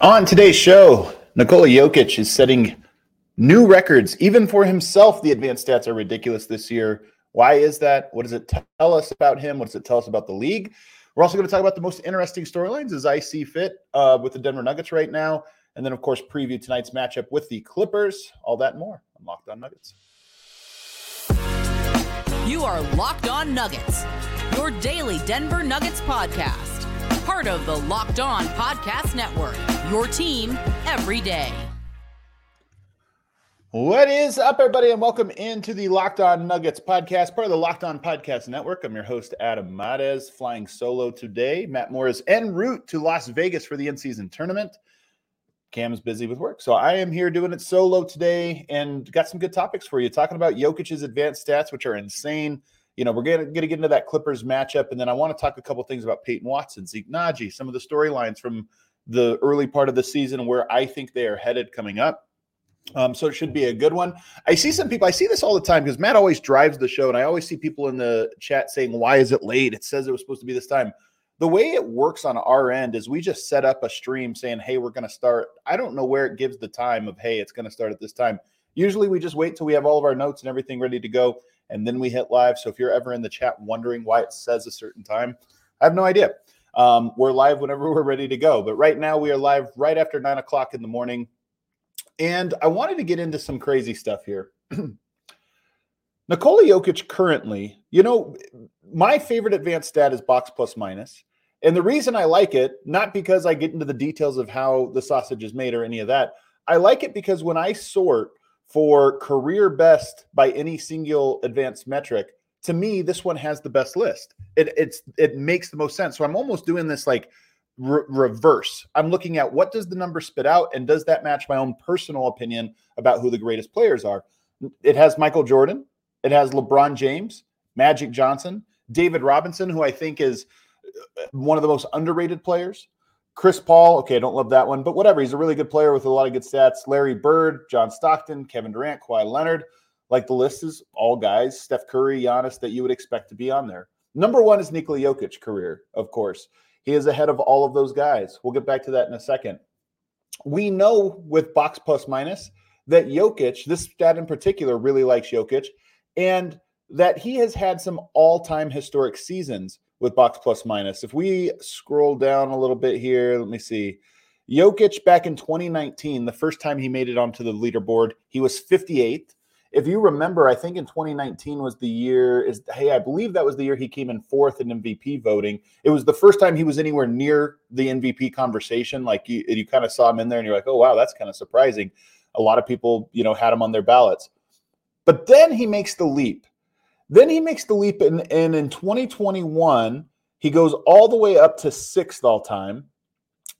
On today's show, Nikola Jokic is setting new records. Even for himself, the advanced stats are ridiculous this year. Why is that? What does it tell us about him? What does it tell us about the league? We're also going to talk about the most interesting storylines as I see fit uh, with the Denver Nuggets right now. And then, of course, preview tonight's matchup with the Clippers. All that and more on Locked On Nuggets. You are Locked On Nuggets, your daily Denver Nuggets podcast part of the Locked On Podcast Network. Your team every day. What is up, everybody, and welcome into the Locked On Nuggets podcast, part of the Locked On Podcast Network. I'm your host, Adam Mares, flying solo today. Matt Morris en route to Las Vegas for the in season tournament. Cam's busy with work. So I am here doing it solo today and got some good topics for you. Talking about Jokic's advanced stats, which are insane you know, we're going to get into that Clippers matchup. And then I want to talk a couple things about Peyton Watson, Zeke Nnaji, some of the storylines from the early part of the season where I think they are headed coming up. Um, so it should be a good one. I see some people, I see this all the time because Matt always drives the show, and I always see people in the chat saying, Why is it late? It says it was supposed to be this time. The way it works on our end is we just set up a stream saying, Hey, we're going to start. I don't know where it gives the time of, Hey, it's going to start at this time. Usually we just wait till we have all of our notes and everything ready to go and then we hit live. So if you're ever in the chat wondering why it says a certain time, I have no idea. Um, we're live whenever we're ready to go. But right now, we are live right after nine o'clock in the morning. And I wanted to get into some crazy stuff here. Nikola Jokic currently, you know, my favorite advanced stat is box plus minus. And the reason I like it, not because I get into the details of how the sausage is made or any of that, I like it because when I sort for career best by any single advanced metric, to me, this one has the best list. It it's it makes the most sense. So I'm almost doing this like re- reverse. I'm looking at what does the number spit out, and does that match my own personal opinion about who the greatest players are? It has Michael Jordan, it has LeBron James, Magic Johnson, David Robinson, who I think is uh, one of the most underrated players. Chris Paul, okay, I don't love that one, but whatever. He's a really good player with a lot of good stats. Larry Bird, John Stockton, Kevin Durant, Kawhi Leonard. Like the list is all guys, Steph Curry, Giannis, that you would expect to be on there. Number one is Nikola Jokic career, of course. He is ahead of all of those guys. We'll get back to that in a second. We know with box plus minus that Jokic, this stat in particular, really likes Jokic, and that he has had some all time historic seasons with box plus minus. If we scroll down a little bit here, let me see. Jokic back in 2019, the first time he made it onto the leaderboard, he was 58th. If you remember, I think in 2019 was the year is hey, I believe that was the year he came in fourth in MVP voting. It was the first time he was anywhere near the MVP conversation. Like you, you kind of saw him in there, and you're like, oh wow, that's kind of surprising. A lot of people, you know, had him on their ballots. But then he makes the leap then he makes the leap, and, in 2021, he goes all the way up to sixth all time.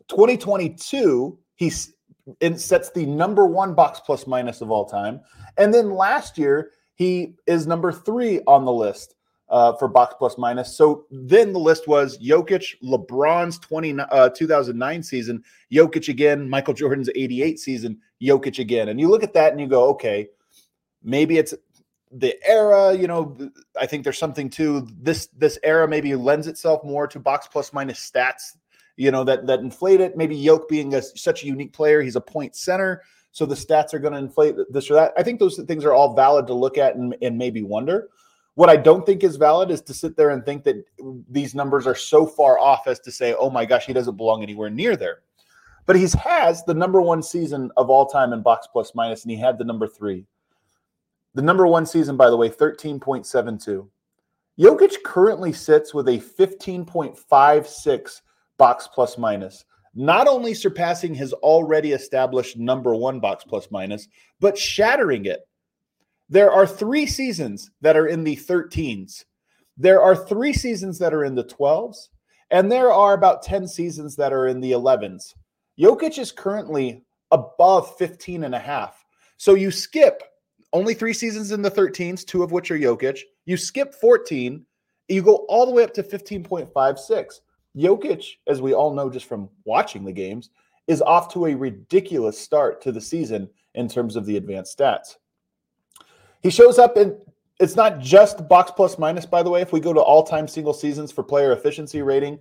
2022, he sets the number one box plus minus of all time. And then last year, he is number three on the list uh, for box plus minus. So then the list was Jokic, LeBron's 20, uh, 2009 season, Jokic again, Michael Jordan's 88 season, Jokic again. And you look at that and you go, okay, maybe it's the era you know i think there's something to this this era maybe lends itself more to box plus minus stats you know that that inflate it. Maybe yoke being a, such a unique player he's a point center so the stats are going to inflate this or that. I think those things are all valid to look at and, and maybe wonder. What i don't think is valid is to sit there and think that these numbers are so far off as to say oh my gosh he doesn't belong anywhere near there. But he's has the number one season of all time in box plus minus and he had the number three the number one season, by the way, 13.72. Jokic currently sits with a 15.56 box plus minus, not only surpassing his already established number one box plus minus, but shattering it. There are three seasons that are in the 13s. There are three seasons that are in the 12s, and there are about 10 seasons that are in the 11s. Jokic is currently above 15 and a half. So you skip only three seasons in the 13s, two of which are Jokic. You skip 14, you go all the way up to 15.56. Jokic, as we all know just from watching the games, is off to a ridiculous start to the season in terms of the advanced stats. He shows up in it's not just box plus minus, by the way. If we go to all time single seasons for player efficiency rating,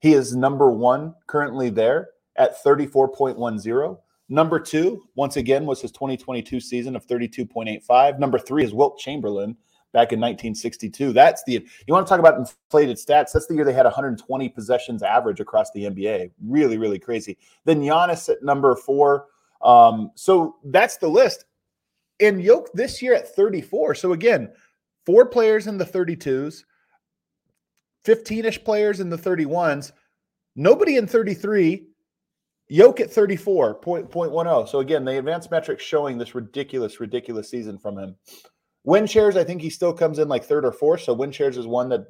he is number one currently there at 34.10. Number two, once again, was his 2022 season of 32.85. Number three is Wilt Chamberlain back in 1962. That's the you want to talk about inflated stats. That's the year they had 120 possessions average across the NBA. Really, really crazy. Then Giannis at number four. Um, so that's the list. And Yoke this year at 34. So again, four players in the 32s, 15-ish players in the 31s, nobody in 33. Yoke at 34.10. So again, the advanced metrics showing this ridiculous, ridiculous season from him. Win shares, I think he still comes in like third or fourth. So win shares is one that,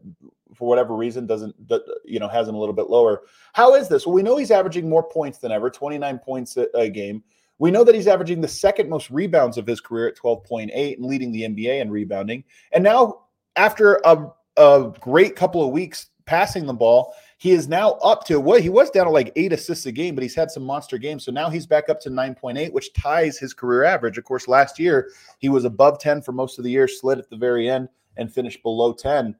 for whatever reason, doesn't that you know has him a little bit lower. How is this? Well, we know he's averaging more points than ever, 29 points a, a game. We know that he's averaging the second most rebounds of his career at 12.8 and leading the NBA in rebounding. And now, after a, a great couple of weeks passing the ball, he is now up to what he was down to like eight assists a game, but he's had some monster games. So now he's back up to 9.8, which ties his career average. Of course, last year he was above 10 for most of the year, slid at the very end and finished below 10.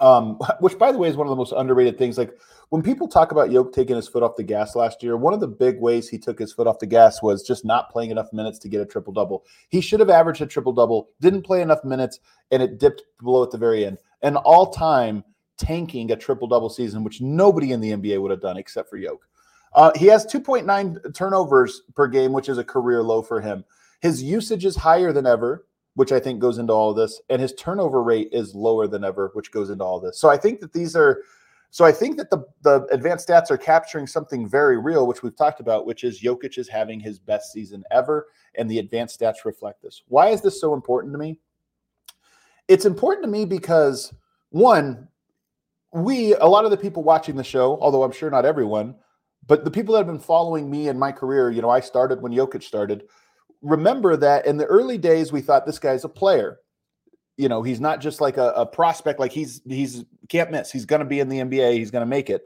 Um, which by the way is one of the most underrated things. Like when people talk about Yoke taking his foot off the gas last year, one of the big ways he took his foot off the gas was just not playing enough minutes to get a triple double. He should have averaged a triple double, didn't play enough minutes, and it dipped below at the very end. And all time tanking a triple double season, which nobody in the NBA would have done except for Yoke. Uh, he has 2.9 turnovers per game, which is a career low for him. His usage is higher than ever, which I think goes into all of this, and his turnover rate is lower than ever, which goes into all this. So I think that these are. So I think that the the advanced stats are capturing something very real, which we've talked about, which is Jokic is having his best season ever, and the advanced stats reflect this. Why is this so important to me? It's important to me because one, we, a lot of the people watching the show, although I'm sure not everyone, but the people that have been following me in my career, you know, I started when Jokic started. Remember that in the early days, we thought this guy's a player. You know, he's not just like a, a prospect, like he's he's can't miss. He's gonna be in the NBA, he's gonna make it.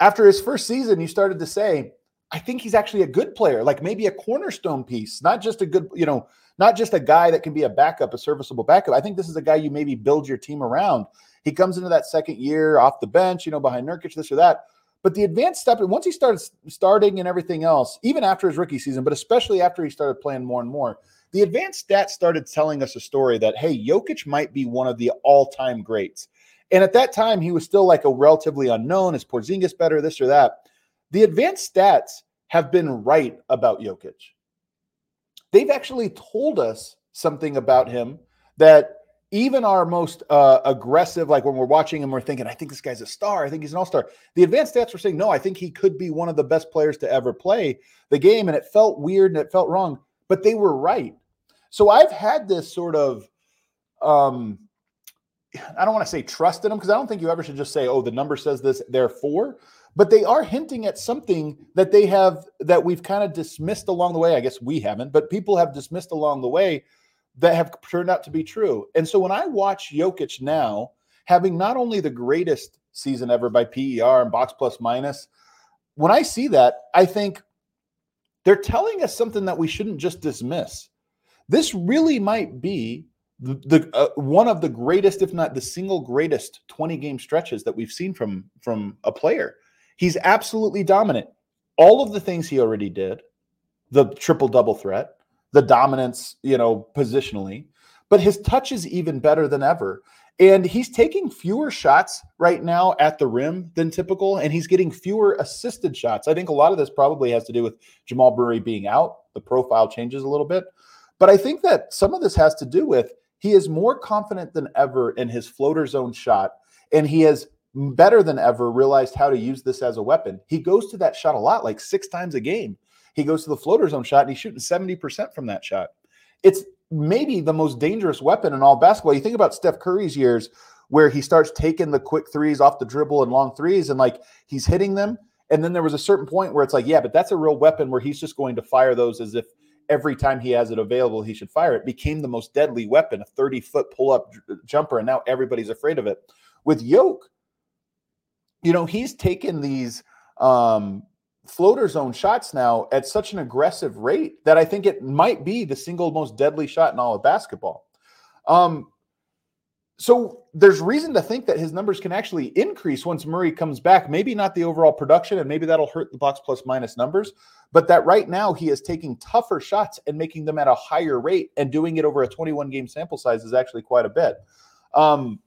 After his first season, you started to say, I think he's actually a good player, like maybe a cornerstone piece, not just a good, you know, not just a guy that can be a backup, a serviceable backup. I think this is a guy you maybe build your team around. He comes into that second year off the bench, you know, behind Nurkic, this or that. But the advanced step, once he started starting and everything else, even after his rookie season, but especially after he started playing more and more, the advanced stats started telling us a story that, hey, Jokic might be one of the all time greats. And at that time, he was still like a relatively unknown. Is Porzingis better, this or that? The advanced stats have been right about Jokic. They've actually told us something about him that even our most uh, aggressive, like when we're watching him, we're thinking, I think this guy's a star. I think he's an all star. The advanced stats were saying, no, I think he could be one of the best players to ever play the game. And it felt weird and it felt wrong, but they were right. So I've had this sort of, um, I don't want to say trust in them because I don't think you ever should just say, oh, the number says this, therefore. But they are hinting at something that they have that we've kind of dismissed along the way. I guess we haven't, but people have dismissed along the way that have turned out to be true. And so when I watch Jokic now having not only the greatest season ever by PER and box plus minus, when I see that, I think they're telling us something that we shouldn't just dismiss. This really might be the, the uh, one of the greatest, if not the single greatest, 20 game stretches that we've seen from from a player. He's absolutely dominant. All of the things he already did, the triple double threat, the dominance, you know, positionally, but his touch is even better than ever. And he's taking fewer shots right now at the rim than typical, and he's getting fewer assisted shots. I think a lot of this probably has to do with Jamal Murray being out. The profile changes a little bit. But I think that some of this has to do with he is more confident than ever in his floater zone shot, and he has better than ever realized how to use this as a weapon. He goes to that shot a lot, like six times a game. He goes to the floater zone shot and he's shooting 70% from that shot. It's maybe the most dangerous weapon in all basketball. You think about Steph Curry's years where he starts taking the quick threes off the dribble and long threes and like he's hitting them. And then there was a certain point where it's like, yeah, but that's a real weapon where he's just going to fire those as if every time he has it available, he should fire it. Became the most deadly weapon, a 30 foot pull up jumper. And now everybody's afraid of it. With Yoke, you know, he's taken these um, floater zone shots now at such an aggressive rate that I think it might be the single most deadly shot in all of basketball. Um, so there's reason to think that his numbers can actually increase once Murray comes back. Maybe not the overall production, and maybe that'll hurt the box plus minus numbers, but that right now he is taking tougher shots and making them at a higher rate and doing it over a 21 game sample size is actually quite a bit. Um,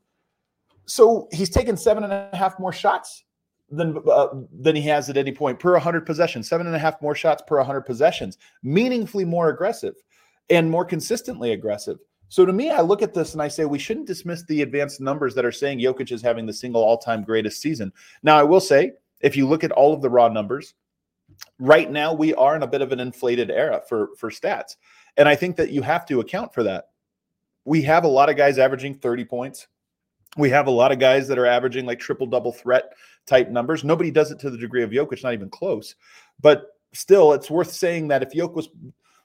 so he's taken seven and a half more shots than uh, than he has at any point per 100 possessions. Seven and a half more shots per 100 possessions, meaningfully more aggressive and more consistently aggressive. So to me, I look at this and I say we shouldn't dismiss the advanced numbers that are saying Jokic is having the single all-time greatest season. Now, I will say, if you look at all of the raw numbers, right now we are in a bit of an inflated era for for stats, and I think that you have to account for that. We have a lot of guys averaging 30 points. We have a lot of guys that are averaging like triple double threat type numbers. Nobody does it to the degree of Jokic, not even close. But still, it's worth saying that if Jokic was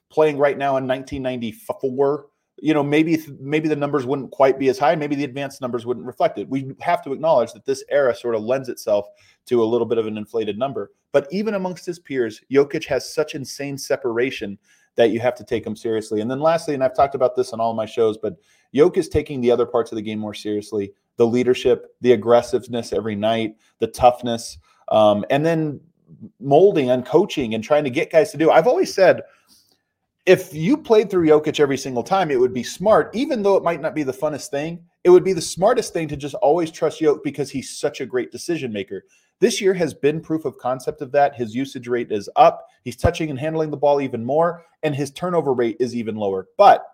playing right now in 1994 you know maybe maybe the numbers wouldn't quite be as high. Maybe the advanced numbers wouldn't reflect it. We have to acknowledge that this era sort of lends itself to a little bit of an inflated number. But even amongst his peers Jokic has such insane separation that you have to take him seriously. And then lastly and I've talked about this on all my shows but Jokic is taking the other parts of the game more seriously the leadership the aggressiveness every night the toughness um, and then molding and coaching and trying to get guys to do I've always said if you played through Jokic every single time, it would be smart, even though it might not be the funnest thing. It would be the smartest thing to just always trust Jokic because he's such a great decision maker. This year has been proof of concept of that. His usage rate is up. He's touching and handling the ball even more, and his turnover rate is even lower. But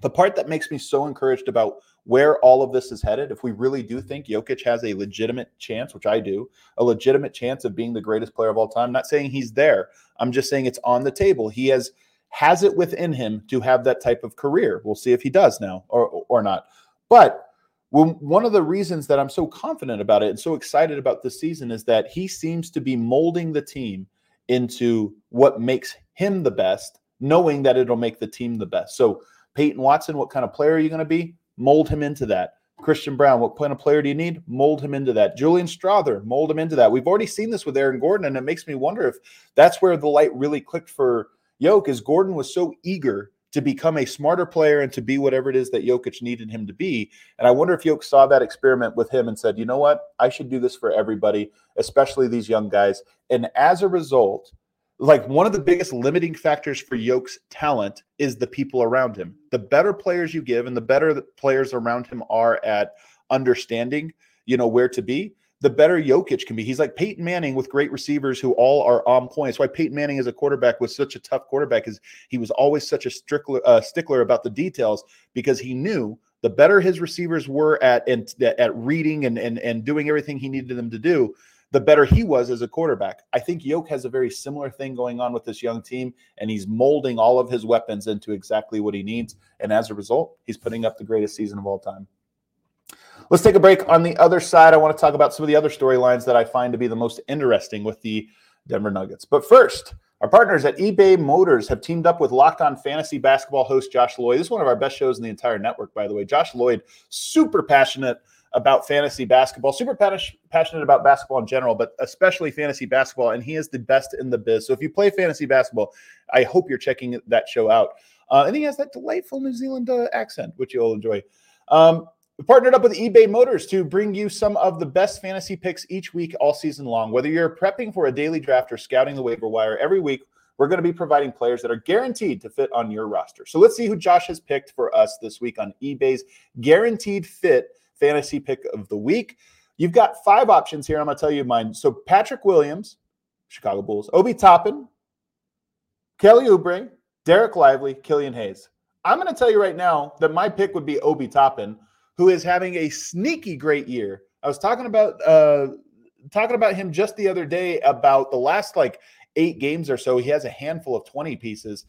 the part that makes me so encouraged about where all of this is headed, if we really do think Jokic has a legitimate chance, which I do, a legitimate chance of being the greatest player of all time, not saying he's there. I'm just saying it's on the table. He has has it within him to have that type of career. We'll see if he does now or or not. But one of the reasons that I'm so confident about it and so excited about this season is that he seems to be molding the team into what makes him the best, knowing that it'll make the team the best. So Peyton Watson, what kind of player are you going to be? Mold him into that. Christian Braun, what kind of player do you need? Mold him into that. Julian Strawther, mold him into that. We've already seen this with Aaron Gordon, and it makes me wonder if that's where the light really clicked for Yoke is Gordon was so eager to become a smarter player and to be whatever it is that Jokic needed him to be. And I wonder if Jokic saw that experiment with him and said, you know what? I should do this for everybody, especially these young guys. And as a result, like one of the biggest limiting factors for Jokic's talent is the people around him. The better players you give and the better the players around him are at understanding, you know, where to be, the better Jokic can be. He's like Peyton Manning with great receivers who all are on point. That's why Peyton Manning as a quarterback was such a tough quarterback is he was always such a strickler, uh, stickler about the details because he knew the better his receivers were at and at reading and, and and doing everything he needed them to do, the better he was as a quarterback. I think Yoke has a very similar thing going on with this young team, and he's molding all of his weapons into exactly what he needs. And as a result, he's putting up the greatest season of all time. Let's take a break. On the other side, I want to talk about some of the other storylines that I find to be the most interesting with the Denver Nuggets. But first, our partners at eBay Motors have teamed up with Locked On Fantasy Basketball host Josh Lloyd. This is one of our best shows in the entire network, by the way. Josh Lloyd, super passionate about fantasy basketball, super passionate about basketball in general, but especially fantasy basketball. And he is the best in the biz. So if you play fantasy basketball, I hope you're checking that show out. Uh, and he has that delightful New Zealand uh, accent, which you'll enjoy. Um, we partnered up with eBay Motors to bring you some of the best fantasy picks each week, all season long. Whether you're prepping for a daily draft or scouting the waiver wire, every week we're going to be providing players that are guaranteed to fit on your roster. So let's see who Josh has picked for us this week on eBay's guaranteed fit fantasy pick of the week. You've got five options here. I'm going to tell you mine. So Patrick Williams, Chicago Bulls, Obi Toppin, Kelly Oubre, Dereck Lively, Killian Hayes. I'm going to tell you right now that my pick would be Obi Toppin who is having a sneaky great year. I was talking about uh talking about him just the other day about the last like eight games or so. He has a handful of 20 pieces.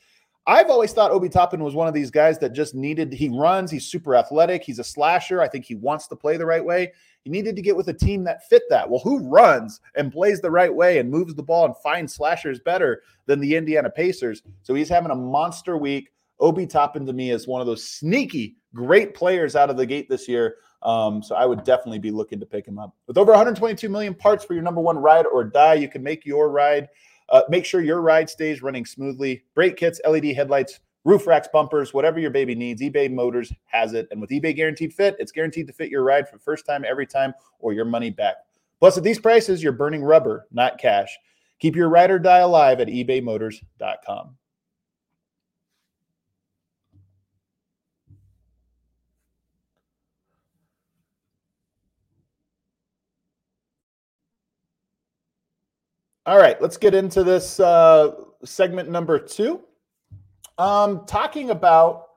I've always thought Obi Toppin was one of these guys that just needed, he runs, he's super athletic, he's a slasher. I think he wants to play the right way. He needed to get with a team that fit that. Well, who runs and plays the right way and moves the ball and finds slashers better than the Indiana Pacers? So he's having a monster week. Obi Toppin to me is one of those sneaky great players out of the gate this year. Um, so I would definitely be looking to pick him up. With over 122 million parts for your number one ride or die, you can make your ride. Uh, make sure your ride stays running smoothly. Brake kits, LED headlights, roof racks, bumpers, whatever your baby needs, eBay Motors has it. And with eBay Guaranteed Fit, it's guaranteed to fit your ride for the first time, every time, or your money back. Plus, at these prices, you're burning rubber, not cash. Keep your ride or die alive at ebaymotors.com. All right, let's get into this uh, segment number two. Um, talking about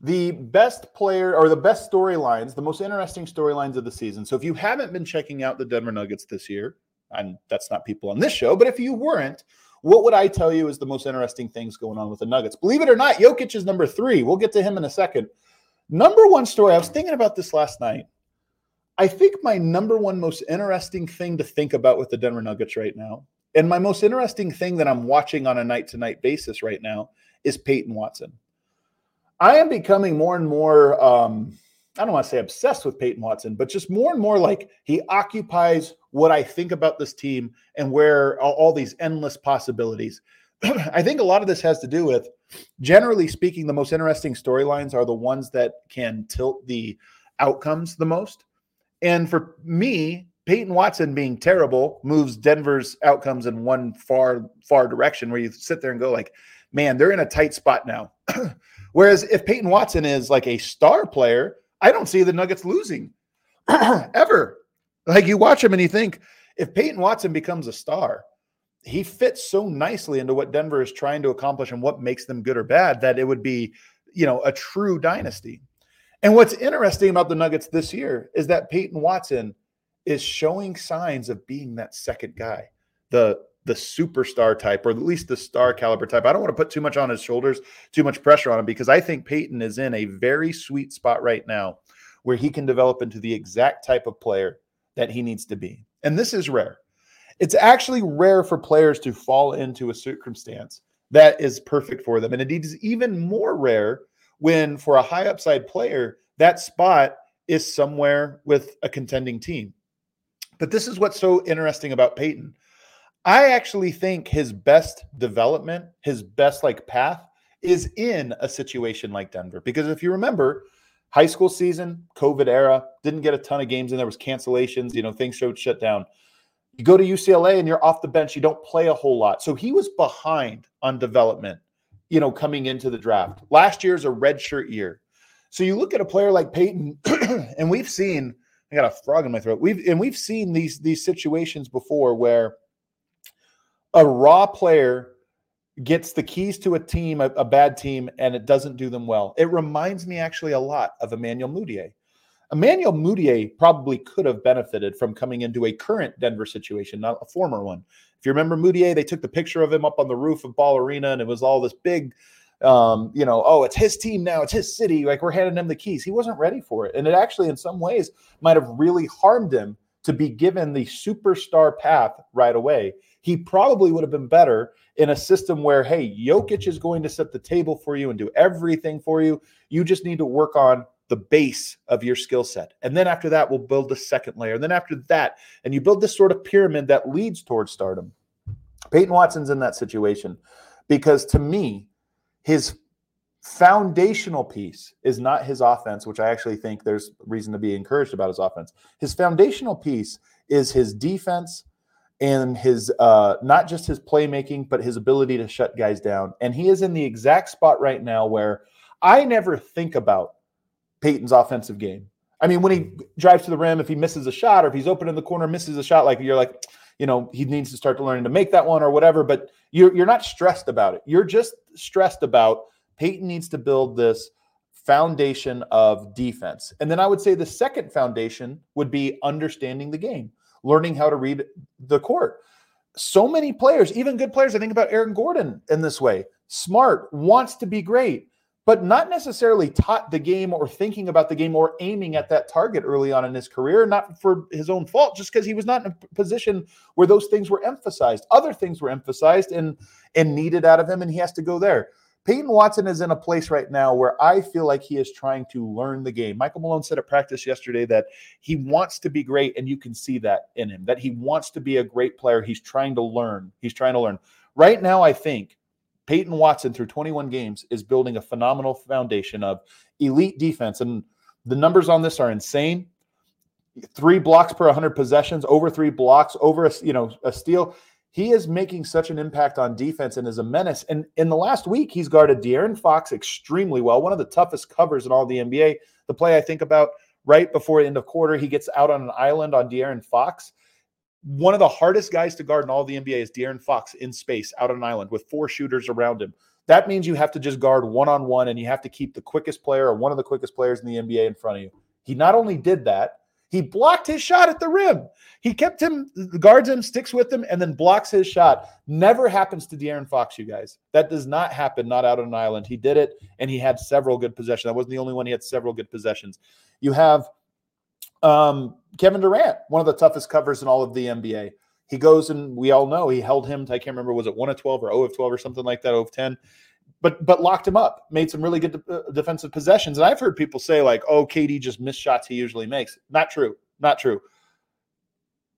the best player or the best storylines, the most interesting storylines of the season. So if you haven't been checking out the Denver Nuggets this year, and that's not people on this show, but if you weren't, what would I tell you is the most interesting things going on with the Nuggets? Believe it or not, Jokic is number three. We'll get to him in a second. Number one story, I was thinking about this last night. I think my number one most interesting thing to think about with the Denver Nuggets right now and my most interesting thing that I'm watching on a night to night basis right now is Peyton Watson. I am becoming more and more, um, I don't want to say obsessed with Peyton Watson, but just more and more like he occupies what I think about this team and where all, all these endless possibilities. I think a lot of this has to do with, generally speaking, the most interesting storylines are the ones that can tilt the outcomes the most. And for me, Peyton Watson being terrible moves Denver's outcomes in one far, far direction where you sit there and go, like, man, they're in a tight spot now. Whereas if Peyton Watson is like a star player, I don't see the Nuggets losing ever. Like you watch him and you think, if Peyton Watson becomes a star, he fits so nicely into what Denver is trying to accomplish and what makes them good or bad that it would be, you know, a true dynasty. And what's interesting about the Nuggets this year is that Peyton Watson is showing signs of being that second guy, the the superstar type, or at least the star caliber type. I don't want to put too much on his shoulders, too much pressure on him, because I think Peyton is in a very sweet spot right now where he can develop into the exact type of player that he needs to be. And this is rare. It's actually rare for players to fall into a circumstance that is perfect for them. And indeed, it is even more rare when, for a high upside player, that spot is somewhere with a contending team. But this is what's so interesting about Peyton. I actually think his best development, his best like path is in a situation like Denver. Because if you remember, high school season, COVID era, didn't get a ton of games and there was cancellations, you know, things showed shut down. You go to UCLA and you're off the bench, you don't play a whole lot. So he was behind on development, you know, coming into the draft. Last year is a redshirt year. So you look at a player like Peyton, and we've seen I got a frog in my throat. We've and we've seen these these situations before where a raw player gets the keys to a team, a, a, bad team, and it doesn't do them well. It reminds me actually a lot of Emmanuel Mudiay. Emmanuel Mudiay probably could have benefited from coming into a current Denver situation, not a former one. If you remember Mudiay, they took the picture of him up on the roof of Ball Arena, and it was all this big um, you know, oh, it's his team now, it's his city. Like we're handing him the keys. He wasn't ready for it. And it actually, in some ways, might have really harmed him to be given the superstar path right away. He probably would have been better in a system where, hey, Jokic is going to set the table for you and do everything for you. You just need to work on the base of your skill set. And then after that, we'll build the second layer. And then after that, and you build this sort of pyramid that leads towards stardom. Peyton Watson's in that situation because to me, his foundational piece is not his offense, which I actually think there's reason to be encouraged about his offense. His foundational piece is his defense and his uh, not just his playmaking, but his ability to shut guys down. And he is in the exact spot right now where I never think about Peyton's offensive game. I mean, when he drives to the rim, if he misses a shot or if he's open in the corner, misses a shot, like you're like, you know, he needs to start to learn to make that one or whatever. But you're you're not stressed about it. You're just stressed about Peyton needs to build this foundation of defense. And then I would say the second foundation would be understanding the game, learning how to read the court. So many players, even good players, I think about Aaron Gordon in this way. Smart, wants to be great, but not necessarily taught the game or thinking about the game or aiming at that target early on in his career, not for his own fault, just because he was not in a position where those things were emphasized. Other things were emphasized and and needed out of him, and he has to go there. Peyton Watson is in a place right now where I feel like he is trying to learn the game. Michael Malone said at practice yesterday that he wants to be great, and you can see that in him, that he wants to be a great player. He's trying to learn. He's trying to learn. Right now, I think Peyton Watson through 21 games is building a phenomenal foundation of elite defense. And the numbers on this are insane. Three blocks per 100 possessions, over three blocks, over a, you know a steal. He is making such an impact on defense and is a menace. And in the last week, he's guarded De'Aaron Fox extremely well, one of the toughest covers in all the NBA. The play I think about right before the end of quarter, he gets out on an island on De'Aaron Fox. One of the hardest guys to guard in all the NBA is De'Aaron Fox in space out on an island with four shooters around him. That means you have to just guard one on one and you have to keep the quickest player or one of the quickest players in the NBA in front of you. He not only did that, he blocked his shot at the rim. He kept him, guards him, sticks with him, and then blocks his shot. Never happens to De'Aaron Fox, you guys. That does not happen, not out on an island. He did it, and he had several good possessions. That wasn't the only one. He had several good possessions. You have um, Kevin Durant, one of the toughest covers in all of the NBA. He goes and we all know he held him. I can't remember was it one of twelve or zero of twelve or something like that, 0 of ten, but but locked him up. Made some really good de- uh, defensive possessions. And I've heard people say like, "Oh, KD just missed shots he usually makes." Not true. Not true.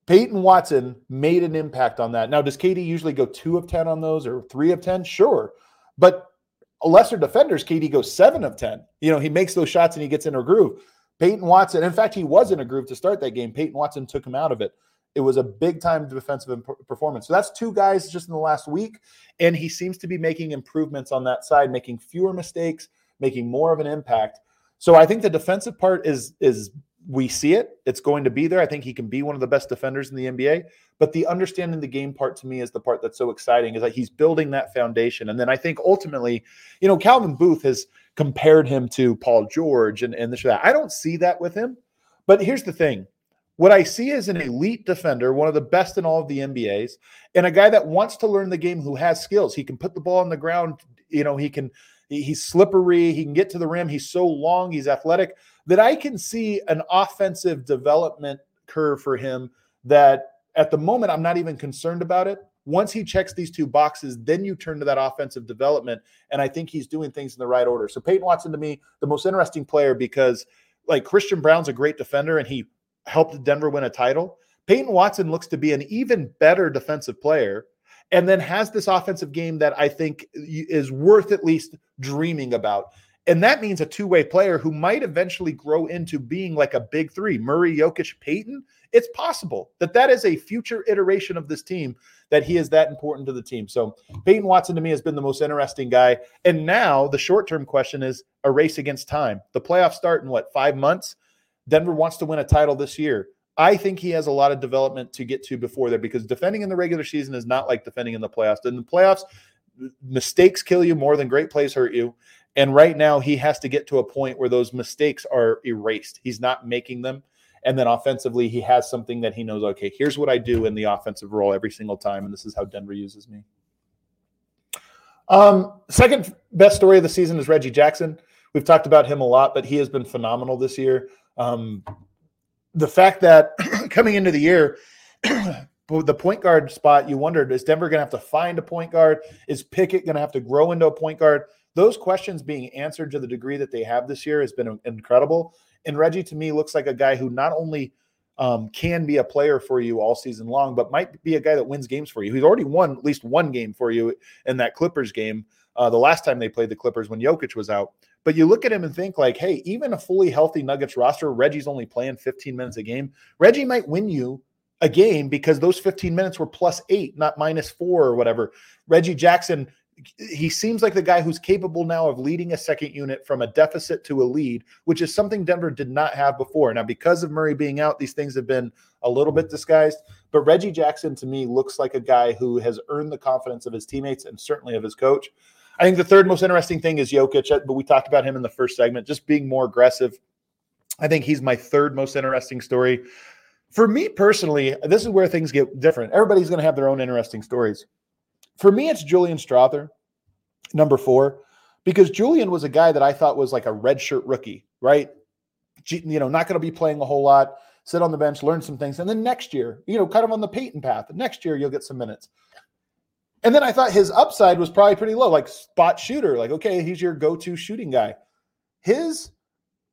Peyton Watson made an impact on that. Now, does KD usually go two of ten on those or three of ten? Sure, but lesser defenders, KD goes seven of ten. You know, he makes those shots and he gets in a groove. Peyton Watson, in fact, he was in a groove to start that game. Peyton Watson took him out of it. It was a big time defensive performance. So that's two guys just in the last week. And he seems to be making improvements on that side, making fewer mistakes, making more of an impact. So I think the defensive part is is we see it. It's going to be there. I think he can be one of the best defenders in the NBA. But the understanding the game part to me is the part that's so exciting is that he's building that foundation. And then I think ultimately, you know, Calvin Booth has compared him to Paul George and, and this or that. I don't see that with him. But here's the thing what I see is an elite defender, one of the best in all of the NBAs, and a guy that wants to learn the game who has skills. He can put the ball on the ground. You know, he can, he's slippery. He can get to the rim. He's so long. He's athletic that I can see an offensive development curve for him that at the moment I'm not even concerned about it. Once he checks these two boxes, then you turn to that offensive development. And I think he's doing things in the right order. So Peyton Watson to me, the most interesting player because like Christian Braun's a great defender and he helped Denver win a title. Peyton Watson looks to be an even better defensive player and then has this offensive game that I think is worth at least dreaming about. And that means a two way player who might eventually grow into being like a big three Murray, Jokic, Peyton. It's possible that that is a future iteration of this team, that he is that important to the team. So Peyton Watson to me has been the most interesting guy. And now the short term question is a race against time. The playoffs start in what, five months? Denver wants to win a title this year. I think he has a lot of development to get to before there because defending in the regular season is not like defending in the playoffs. In the playoffs, mistakes kill you more than great plays hurt you. And right now, he has to get to a point where those mistakes are erased. He's not making them. And then offensively, he has something that he knows okay, here's what I do in the offensive role every single time. And this is how Denver uses me. Um, second best story of the season is Reggie Jackson. We've talked about him a lot, but he has been phenomenal this year. Um, the fact that coming into the year, the point guard spot, you wondered, is Denver going to have to find a point guard? Is Pickett going to have to grow into a point guard? Those questions being answered to the degree that they have this year has been incredible. And Reggie, to me, looks like a guy who not only um, can be a player for you all season long, but might be a guy that wins games for you. He's already won at least one game for you in that Clippers game uh, the last time they played the Clippers when Jokic was out. But you look at him and think like, hey, even a fully healthy Nuggets roster, Reggie's only playing 15 minutes a game. Reggie might win you a game because those 15 minutes were plus eight, not minus four or whatever. Reggie Jackson, he seems like the guy who's capable now of leading a second unit from a deficit to a lead, which is something Denver did not have before. Now, because of Murray being out, these things have been a little bit disguised. But Reggie Jackson to me looks like a guy who has earned the confidence of his teammates and certainly of his coach. I think the third most interesting thing is Jokic, uh, but we talked about him in the first segment, just being more aggressive. I think he's my third most interesting story. For me personally, this is where things get different. Everybody's going to have their own interesting stories. For me, it's Julian Strawther, number four, because Julian was a guy that I thought was like a redshirt rookie, right? You know, not going to be playing a whole lot, sit on the bench, learn some things, and then next year, you know, kind of on the Peyton path. Next year, you'll get some minutes. And then I thought his upside was probably pretty low, like spot shooter. Like, okay, he's your go to shooting guy. His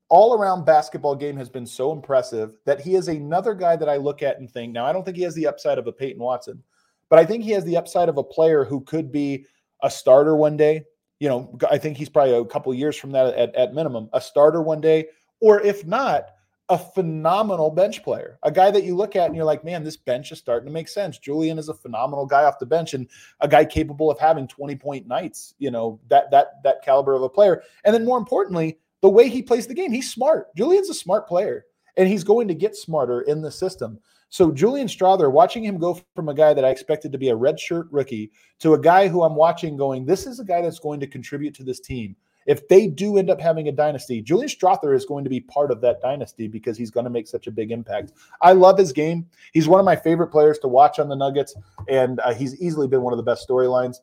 all around basketball game has been so impressive that he is another guy that I look at and think, now, I don't think he has the upside of a Peyton Watson, but I think he has the upside of a player who could be a starter one day. You know, I think he's probably a couple years from that at, at minimum, a starter one day, or if not, a phenomenal bench player, a guy that you look at and you're like, man, this bench is starting to make sense. Julian is a phenomenal guy off the bench and a guy capable of having 20 point nights, you know, that that that caliber of a player. And then more importantly, the way he plays the game, he's smart. Julian's a smart player and he's going to get smarter in the system. So Julian Strawther, watching him go from a guy that I expected to be a redshirt rookie to a guy who I'm watching going, this is a guy that's going to contribute to this team if they do end up having a dynasty, Julian Strawther is going to be part of that dynasty because he's going to make such a big impact. I love his game. He's one of my favorite players to watch on the Nuggets, and uh, he's easily been one of the best storylines.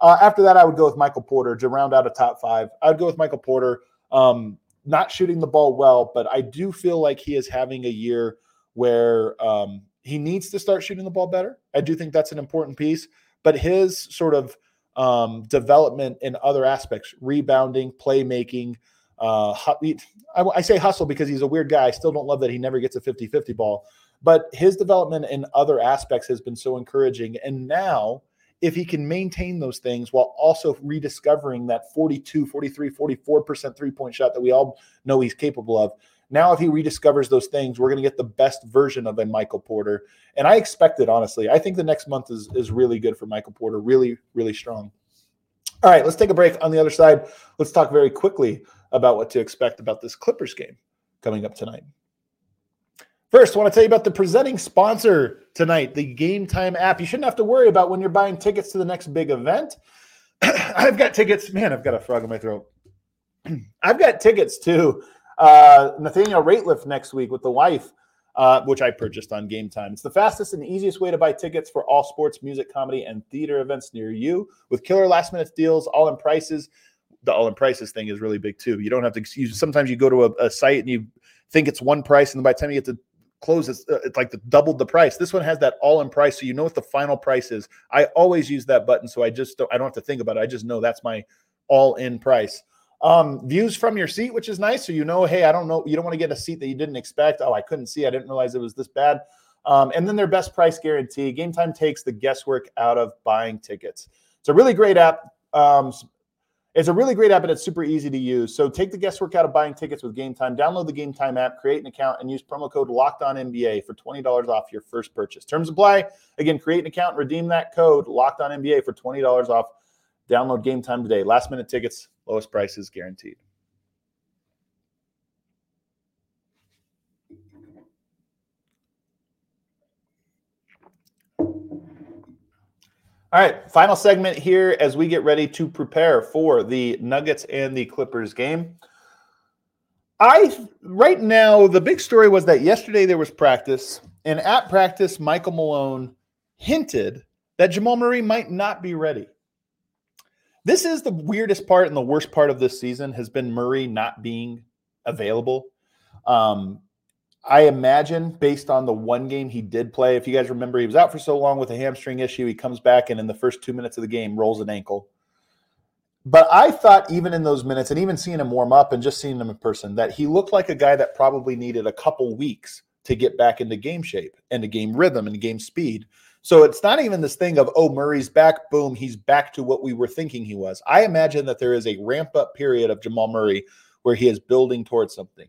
Uh, after that, I would go with Michael Porter to round out a top five. I would go with Michael Porter. Um, not shooting the ball well, but I do feel like he is having a year where um, he needs to start shooting the ball better. I do think that's an important piece, but his sort of um, development in other aspects, rebounding, playmaking. Uh, I, I say hustle because he's a weird guy. I still don't love that he never gets a 50 50 ball, but his development in other aspects has been so encouraging. And now, if he can maintain those things while also rediscovering that 42, 43, 44% three point shot that we all know he's capable of, now, if he rediscovers those things, we're going to get the best version of a Michael Porter. And I expect it, honestly. I think the next month is, is really good for Michael Porter, really, really strong. All right, let's take a break. On the other side, let's talk very quickly about what to expect about this Clippers game coming up tonight. First, I want to tell you about the presenting sponsor tonight, the Gametime app. You shouldn't have to worry about when you're buying tickets to the next big event. I've got tickets. Man, I've got a frog in my throat. I've got tickets too uh, Nathaniel Rateliff next week with the wife, uh, which I purchased on Gametime. It's the fastest and easiest way to buy tickets for all sports, music, comedy, and theater events near you with killer last minute deals, all in prices. The all in prices thing is really big too. You don't have to. Sometimes you go to a, a site and you think it's one price, and by the time you get to close it's, uh, it's like the, doubled the price this one has that all in price so you know what the final price is i always use that button so i just don't i don't have to think about it i just know that's my all in price um, views from your seat, which is nice. So you know, hey, I don't know, you don't want to get a seat that you didn't expect. Oh, I couldn't see, I didn't realize it was this bad. Um, and then their best price guarantee. Gametime takes the guesswork out of buying tickets. It's a really great app. Um, it's a really great app and it's super easy to use. So take the guesswork out of buying tickets with Gametime. Download the Gametime app, create an account, and use promo code Locked On NBA for twenty dollars off your first purchase. Terms apply. Again, create an account, redeem that code Locked On NBA for twenty dollars off. Download Gametime today. Last minute tickets Lowest prices guaranteed. All right, final segment here as we get ready to prepare for the Nuggets and the Clippers game. I right now the big story was that yesterday there was practice, and at practice, Michael Malone hinted that Jamal Murray might not be ready. This is the weirdest part and the worst part of this season has been Murray not being available. Um, I imagine based on the one game he did play, if you guys remember, he was out for so long with a hamstring issue. He comes back and in the first two minutes of the game rolls an ankle. But I thought even in those minutes and even seeing him warm up and just seeing him in person, that he looked like a guy that probably needed a couple weeks to get back into game shape and to game rhythm and game speed. So it's not even this thing of, oh, Murray's back, boom, he's back to what we were thinking he was. I imagine that there is a ramp up period of Jamal Murray where he is building towards something.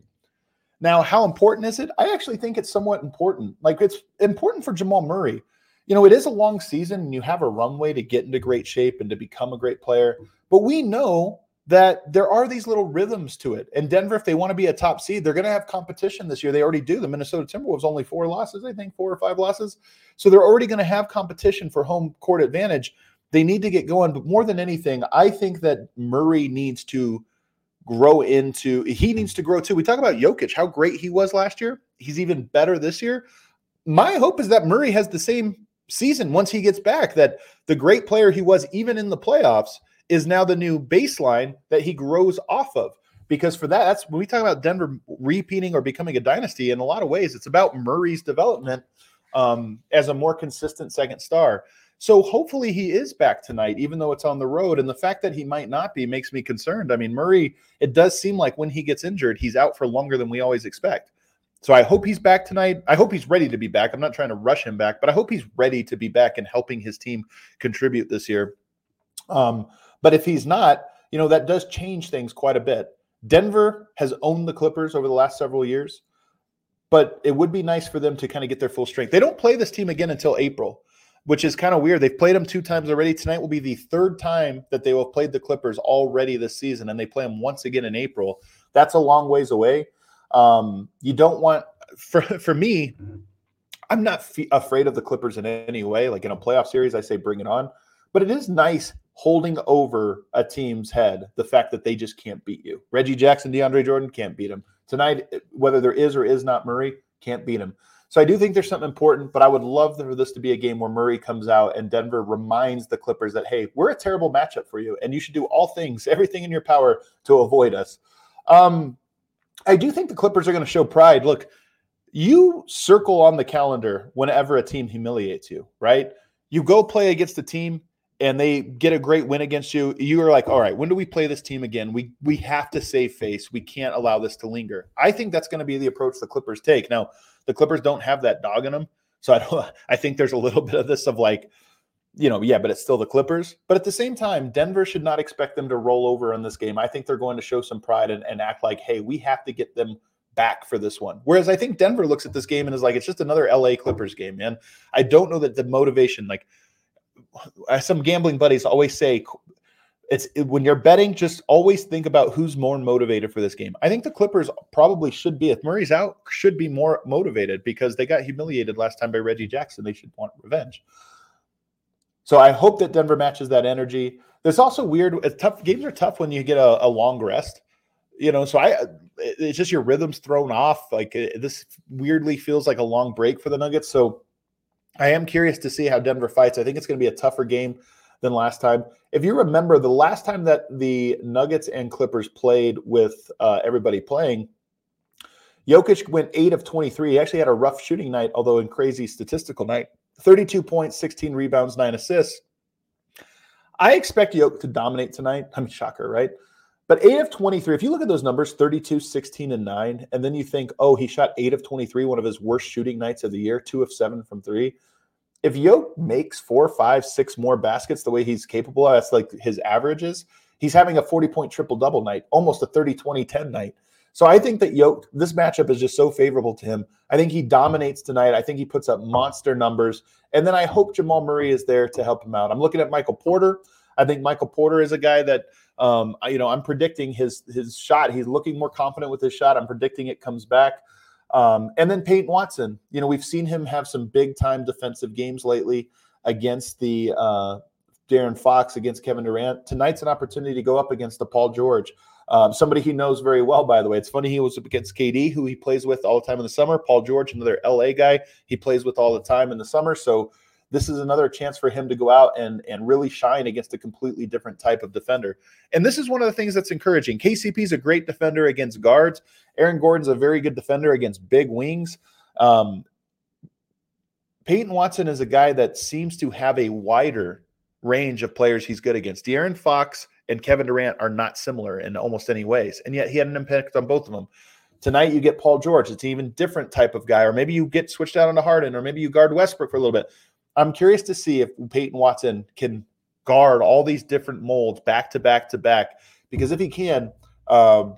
Now, how important is it? I actually think it's somewhat important. Like it's important for Jamal Murray. You know, it is a long season and you have a runway to get into great shape and to become a great player. But we know that there are these little rhythms to it. And Denver, if they want to be a top seed, they're going to have competition this year. They already do. The Minnesota Timberwolves only four losses, I think, four or five losses. So they're already going to have competition for home court advantage. They need to get going. But more than anything, I think that Murray needs to grow into, he needs to grow too. We talk about Jokic, how great he was last year. He's even better this year. My hope is that Murray has the same season once he gets back, that the great player he was even in the playoffs – is now the new baseline that he grows off of. Because for that, that's when we talk about Denver repeating or becoming a dynasty. In a lot of ways, it's about Murray's development um, as a more consistent second star. So hopefully he is back tonight, even though it's on the road. And the fact that he might not be makes me concerned. I mean, Murray, it does seem like when he gets injured, he's out for longer than we always expect. So I hope he's back tonight. I hope he's ready to be back. I'm not trying to rush him back, but I hope he's ready to be back and helping his team contribute this year. Um, but if he's not, you know, that does change things quite a bit. Denver has owned the Clippers over the last several years, but it would be nice for them to kind of get their full strength. They don't play this team again until April, which is kind of weird. They've played them two times already. Tonight will be the third time that they will have played the Clippers already this season, and they play them once again in April. That's a long ways away. Um, you don't want for for me. I'm not f- afraid of the Clippers in any way. Like in a playoff series, I say bring it on. But it is nice holding over a team's head the fact that they just can't beat you. Reggie Jackson, DeAndre Jordan can't beat him tonight. Whether there is or is not Murray, can't beat him. So I do think there's something important, but I would love for this to be a game where Murray comes out and Denver reminds the Clippers that hey, we're a terrible matchup for you, and you should do all things, everything in your power to avoid us. Um, I do think the Clippers are going to show pride. Look, you circle on the calendar whenever a team humiliates you, right? You go play against a team and they get a great win against you, you are like, all right, when do we play this team again? We we have to save face. We can't allow this to linger. I think that's going to be the approach the Clippers take. Now, the Clippers don't have that dog in them, so I don't. I think there's a little bit of this of like, you know, yeah, but it's still the Clippers. But at the same time, Denver should not expect them to roll over in this game. I think they're going to show some pride and, and act like, hey, we have to get them back for this one. Whereas I think Denver looks at this game and is like, it's just another LA Clippers game, man. I don't know that the motivation, like some gambling buddies always say it's when you're betting, just always think about who's more motivated for this game. I think the Clippers probably should be, if Murray's out, should be more motivated because they got humiliated last time by Reggie Jackson. They should want revenge. So I hope that Denver matches that energy. There's also weird. It's tough. Games are tough when you get a, a long rest. You know, so I it's just your rhythms thrown off. Like this weirdly feels like a long break for the Nuggets. So I am curious to see how Denver fights. I think it's going to be a tougher game than last time. If you remember, the last time that the Nuggets and Clippers played with uh, everybody playing, Jokic went 8 of 23. He actually had a rough shooting night, although in crazy statistical night 32 points, 16 rebounds, 9 assists. I expect Jokic to dominate tonight. I'm shocker, right? But 8 of 23, if you look at those numbers 32, 16, and 9, and then you think, oh, he shot 8 of 23, one of his worst shooting nights of the year, 2 of 7 from 3. If Yoke makes four, five, six more baskets the way he's capable, of, that's like his averages, he's having a 40 point triple double night, almost a 30, 20, 10 night. So I think that Yoke, this matchup is just so favorable to him. I think he dominates tonight. I think he puts up monster numbers. And then I hope Jamal Murray is there to help him out. I'm looking at Michael Porter. I think Michael Porter is a guy that um, you know, I'm predicting his his shot. He's looking more confident with his shot. I'm predicting it comes back. Um, and then Peyton Watson. You know, we've seen him have some big time defensive games lately against the uh, De'Aaron Fox, against Kevin Durant. Tonight's an opportunity to go up against the Paul George. Um, somebody he knows very well, by the way. It's funny he was up against KD, who he plays with all the time in the summer. Paul George, another LA guy, he plays with all the time in the summer. So this is another chance for him to go out and and really shine against a completely different type of defender. And this is one of the things that's encouraging. KCP is a great defender against guards. Aaron Gordon's a very good defender against big wings. Um, Peyton Watson is a guy that seems to have a wider range of players he's good against. De'Aaron Fox and Kevin Durant are not similar in almost any ways, and yet he had an impact on both of them. Tonight you get Paul George. It's an even different type of guy, or maybe you get switched out onto Harden, or maybe you guard Westbrook for a little bit. I'm curious to see if Peyton Watson can guard all these different molds back to back to back. Because if he can, um,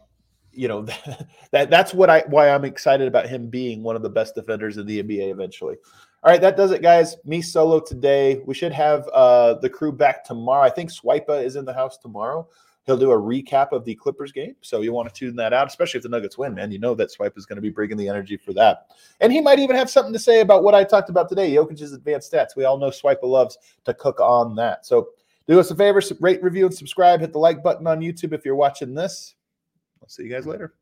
you know that that's what I why I'm excited about him being one of the best defenders in the NBA eventually. All right, that does it, guys. Me solo today. We should have uh, the crew back tomorrow. I think Swipa is in the house tomorrow. He'll do a recap of the Clippers game. So you want to tune that out, especially if the Nuggets win, man. You know that Swipe is going to be bringing the energy for that. And he might even have something to say about what I talked about today, Jokic's advanced stats. We all know Swipe loves to cook on that. So do us a favor, rate, review, and subscribe. Hit the like button on YouTube if you're watching this. I'll see you guys later.